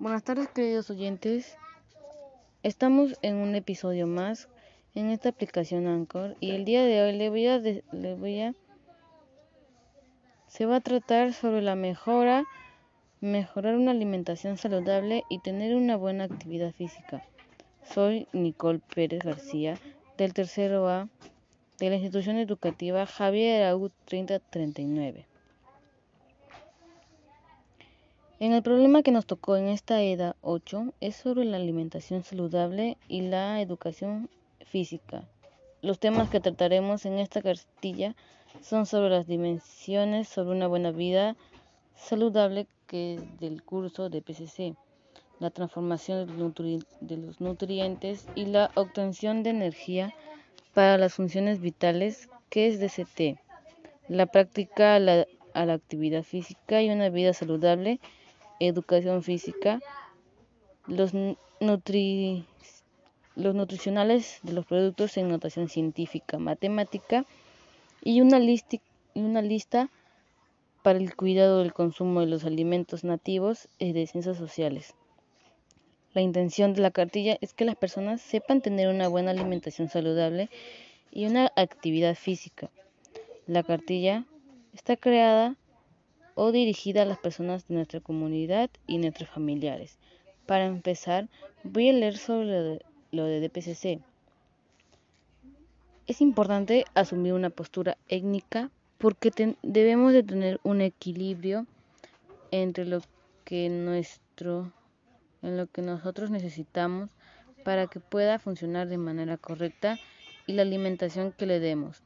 Buenas tardes queridos oyentes, estamos en un episodio más en esta aplicación Anchor y el día de hoy le voy a, le voy a se va a tratar sobre la mejora, mejorar una alimentación saludable y tener una buena actividad física. Soy Nicole Pérez García del tercero A de la institución educativa Javier Araúz 3039. En el problema que nos tocó en esta EDA 8 es sobre la alimentación saludable y la educación física. Los temas que trataremos en esta cartilla son sobre las dimensiones sobre una buena vida saludable que del curso de PCC, la transformación de los nutrientes y la obtención de energía para las funciones vitales que es DCT, la práctica a la, a la actividad física y una vida saludable, educación física, los, nutri, los nutricionales de los productos en notación científica, matemática, y una, una lista para el cuidado del consumo de los alimentos nativos y de ciencias sociales. La intención de la cartilla es que las personas sepan tener una buena alimentación saludable y una actividad física. La cartilla está creada o dirigida a las personas de nuestra comunidad y nuestros familiares. Para empezar, voy a leer sobre lo de DPCC. Es importante asumir una postura étnica porque debemos de tener un equilibrio entre lo que nuestro en lo que nosotros necesitamos para que pueda funcionar de manera correcta y la alimentación que le demos.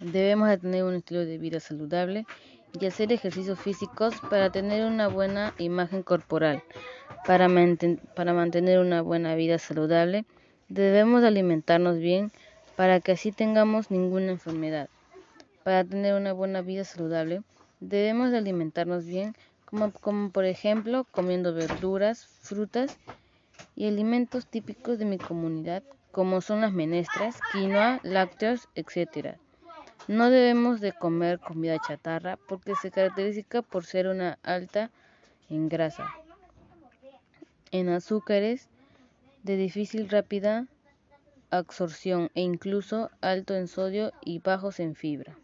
Debemos de tener un estilo de vida saludable y hacer ejercicios físicos para tener una buena imagen corporal. Para, mantener una buena vida saludable, debemos alimentarnos bien para que así tengamos ninguna enfermedad. Para tener una buena vida saludable, debemos de alimentarnos bien, como, como por ejemplo comiendo verduras, frutas y alimentos típicos de mi comunidad, como son las menestras, quinoa, lácteos, etc. No debemos de comer comida chatarra porque se caracteriza por ser una alta en grasa, en azúcares, de difícil rápida absorción e incluso alto en sodio y bajos en fibra.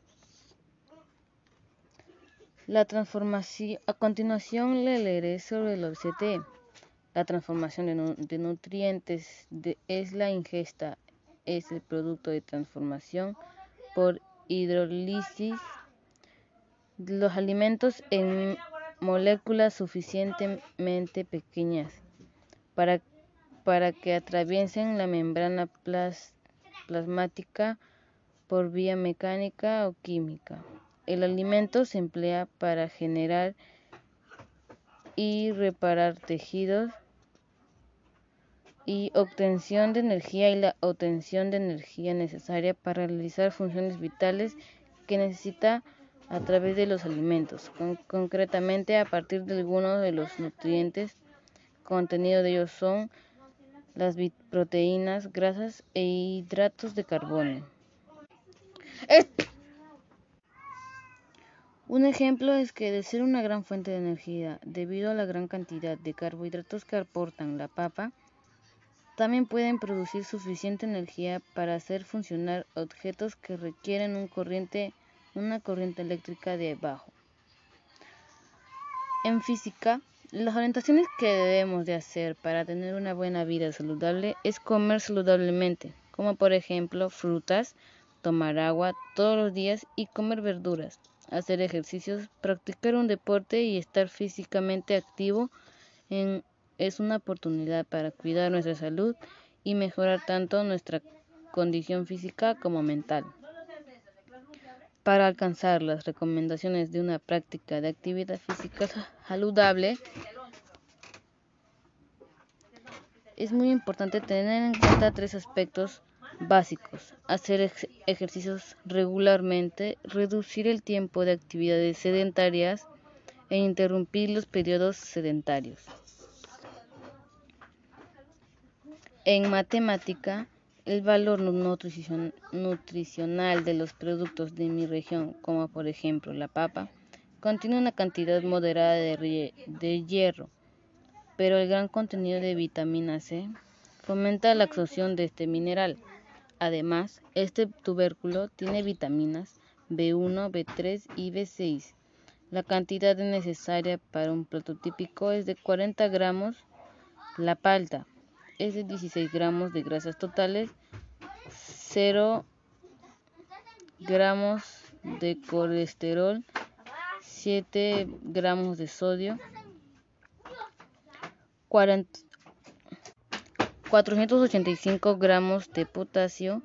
La transformación, a continuación le leeré sobre el OCT. La transformación de, nutrientes es la ingesta, es el producto de transformación por hidrólisis los alimentos en moléculas suficientemente pequeñas para para que atraviesen la membrana plasmática por vía mecánica o química. El alimento se emplea para generar y reparar tejidos y obtención de energía y la obtención de energía necesaria para realizar funciones vitales que necesita a través de los alimentos, concretamente a partir de algunos de los nutrientes contenidos de ellos son las proteínas, grasas e hidratos de carbono. Un ejemplo es que de ser una gran fuente de energía, debido a la gran cantidad de carbohidratos que aportan la papa, también pueden producir suficiente energía para hacer funcionar objetos que requieren una corriente eléctrica de bajo. En física, las orientaciones que debemos de hacer para tener una buena vida saludable es comer saludablemente, como por ejemplo frutas, tomar agua todos los días y comer verduras, hacer ejercicios, practicar un deporte y estar físicamente activo es una oportunidad para cuidar nuestra salud y mejorar tanto nuestra condición física como mental. Para alcanzar las recomendaciones de una práctica de actividad física saludable, es muy importante tener en cuenta tres aspectos básicos. Hacer ejercicios regularmente, reducir el tiempo de actividades sedentarias e interrumpir los periodos sedentarios. En matemática, el valor nutricional de los productos de mi región, como por ejemplo la papa, contiene una cantidad moderada de, hierro, pero el gran contenido de vitamina C fomenta la absorción de este mineral. Además, este tubérculo tiene vitaminas B1, B3 y B6. La cantidad necesaria para un plato típico es de 40 gramos. La palta es de 16 gramos de grasas totales, 0 gramos de colesterol, 7 gramos de sodio, 485 gramos de potasio,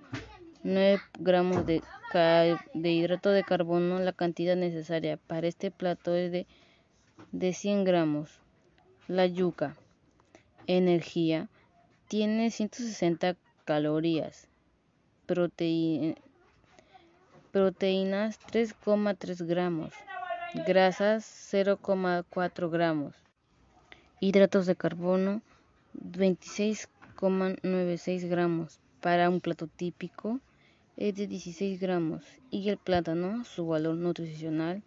9 gramos de, de, hidrato de carbono. La cantidad necesaria para este plato es de, de 100 gramos. La yuca, energía, tiene 160 calorías. proteínas 3,3 gramos grasas 0,4 gramos, hidratos de carbono 26,96 gramos. Para un plato típico es de 16 gramos y el plátano, su valor nutricional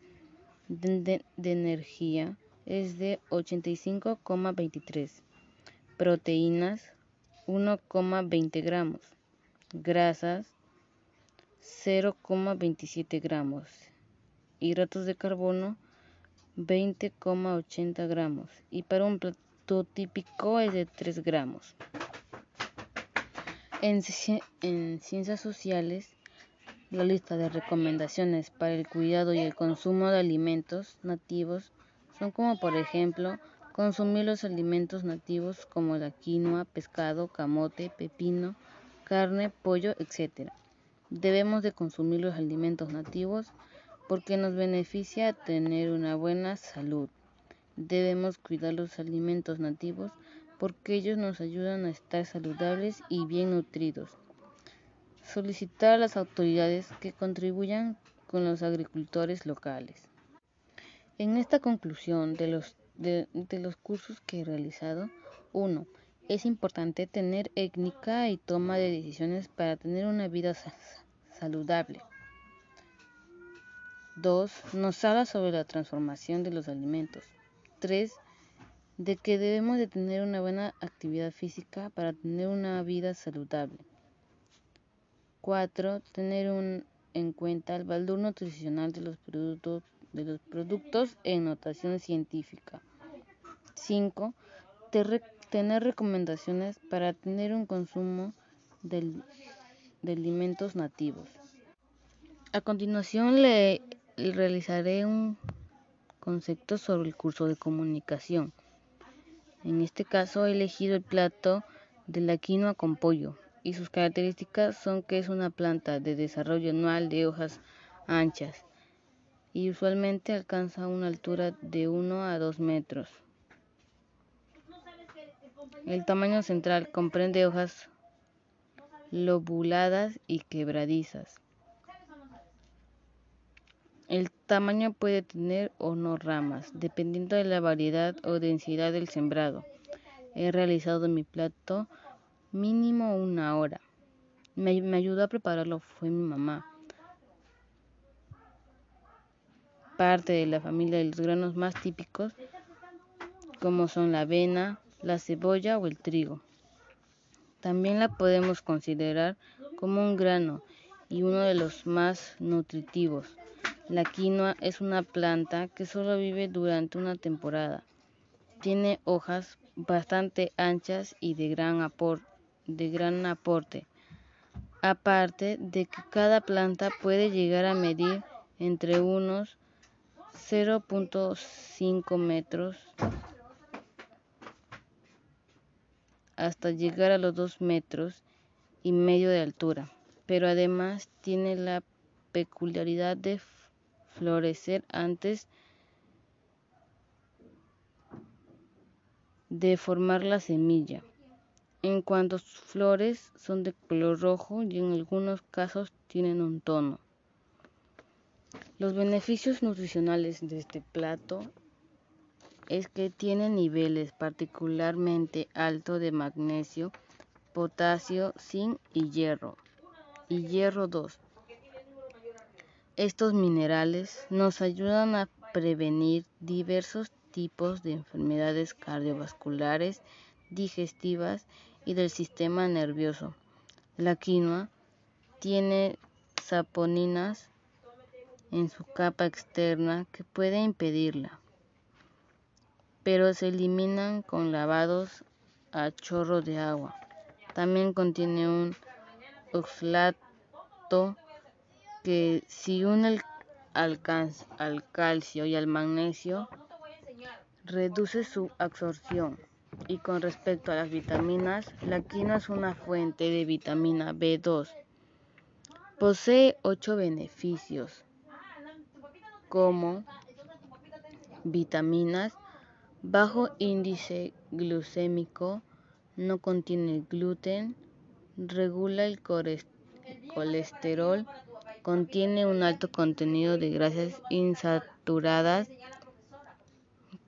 de, de energía es de 85,23. Proteínas 1,20 gramos. Grasas 0,27 gramos hidratos de carbono 20,80 gramos y para un plato típico es de 3 gramos. En, en, ciencias sociales, la lista de recomendaciones para el cuidado y el consumo de alimentos nativos son como por ejemplo consumir los alimentos nativos como la quinoa, pescado, camote, pepino, carne, pollo, etc. Debemos de consumir los alimentos nativos porque nos beneficia tener una buena salud. Debemos cuidar los alimentos nativos porque ellos nos ayudan a estar saludables y bien nutridos. Solicitar a las autoridades que contribuyan con los agricultores locales. En esta conclusión de los, de, los cursos que he realizado, 1. Es importante tener étnica y toma de decisiones para tener una vida saludable. 2. Nos habla sobre la transformación de los alimentos. 3. De que debemos de tener una buena actividad física para tener una vida saludable. 4. Tener en cuenta el valor nutricional de los productos, de los productos en notación científica. 5. tener recomendaciones para tener un consumo de alimentos nativos. A continuación le realizaré un concepto sobre el curso de comunicación. En este caso he elegido el plato de la quinoa con pollo y sus características son que es una planta de desarrollo anual de hojas anchas y usualmente alcanza una altura de 1 a 2 metros. El tamaño central comprende hojas lobuladas y quebradizas. El tamaño puede tener o no ramas, dependiendo de la variedad o densidad del sembrado. He realizado mi plato mínimo una hora. Me, ayudó a prepararlo fue mi mamá. Parte de la familia de los granos más típicos, como son la avena, la cebolla o el trigo. También la podemos considerar como un grano y uno de los más nutritivos. La quinoa es una planta que solo vive durante una temporada. Tiene hojas bastante anchas y de gran, aporte. Aparte de que cada planta puede llegar a medir entre unos 0.5 metros hasta llegar a los 2 metros y medio de altura, pero además tiene la peculiaridad de florecer antes de formar la semilla. En cuanto a sus flores son de color rojo y en algunos casos tienen un tono. Los beneficios nutricionales de este plato es que tiene niveles particularmente altos de magnesio, potasio, zinc y hierro. Y hierro 2 estos minerales nos ayudan a prevenir diversos tipos de enfermedades cardiovasculares, digestivas y del sistema nervioso. La quinoa tiene saponinas en su capa externa que puede impedirla, pero se eliminan con lavados a chorro de agua. También contiene un oxalato que si une al, al calcio y al magnesio reduce su absorción. Y con respecto a las vitaminas, la quinoa es una fuente de vitamina B2. Posee ocho beneficios como vitaminas, bajo índice glucémico, no contiene gluten, regula el colesterol, contiene un alto contenido de grasas insaturadas,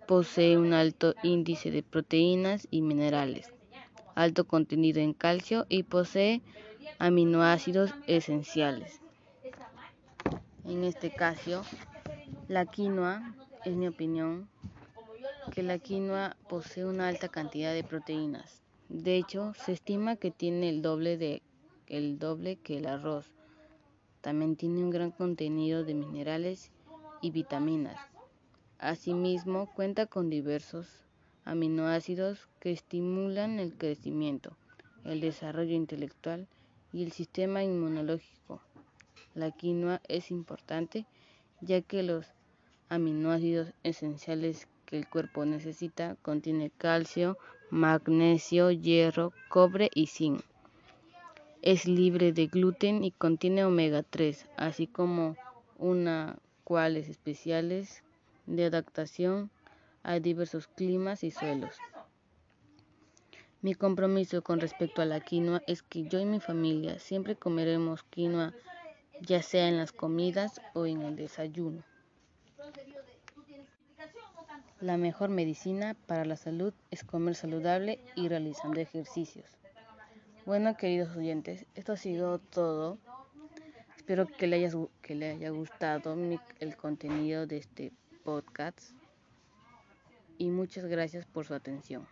posee un alto índice de proteínas y minerales, alto contenido en calcio y posee aminoácidos esenciales. En este caso, la quinoa, es mi opinión, que la quinoa posee una alta cantidad de proteínas. De hecho, se estima que tiene el doble, de, el doble que el arroz. También tiene un gran contenido de minerales y vitaminas. Asimismo, cuenta con diversos aminoácidos que estimulan el crecimiento, el desarrollo intelectual y el sistema inmunológico. La quinoa es importante ya que los aminoácidos esenciales que el cuerpo necesita contiene calcio, magnesio, hierro, cobre y zinc. Es libre de gluten y contiene omega 3, así como una cuales especiales de adaptación a diversos climas y suelos. Mi compromiso con respecto a la quinoa es que yo y mi familia siempre comeremos quinoa, ya sea en las comidas o en el desayuno. La mejor medicina para la salud es comer saludable y realizando ejercicios. Bueno, queridos oyentes, esto ha sido todo. Espero que le, haya, que le haya gustado el contenido de este podcast y muchas gracias por su atención.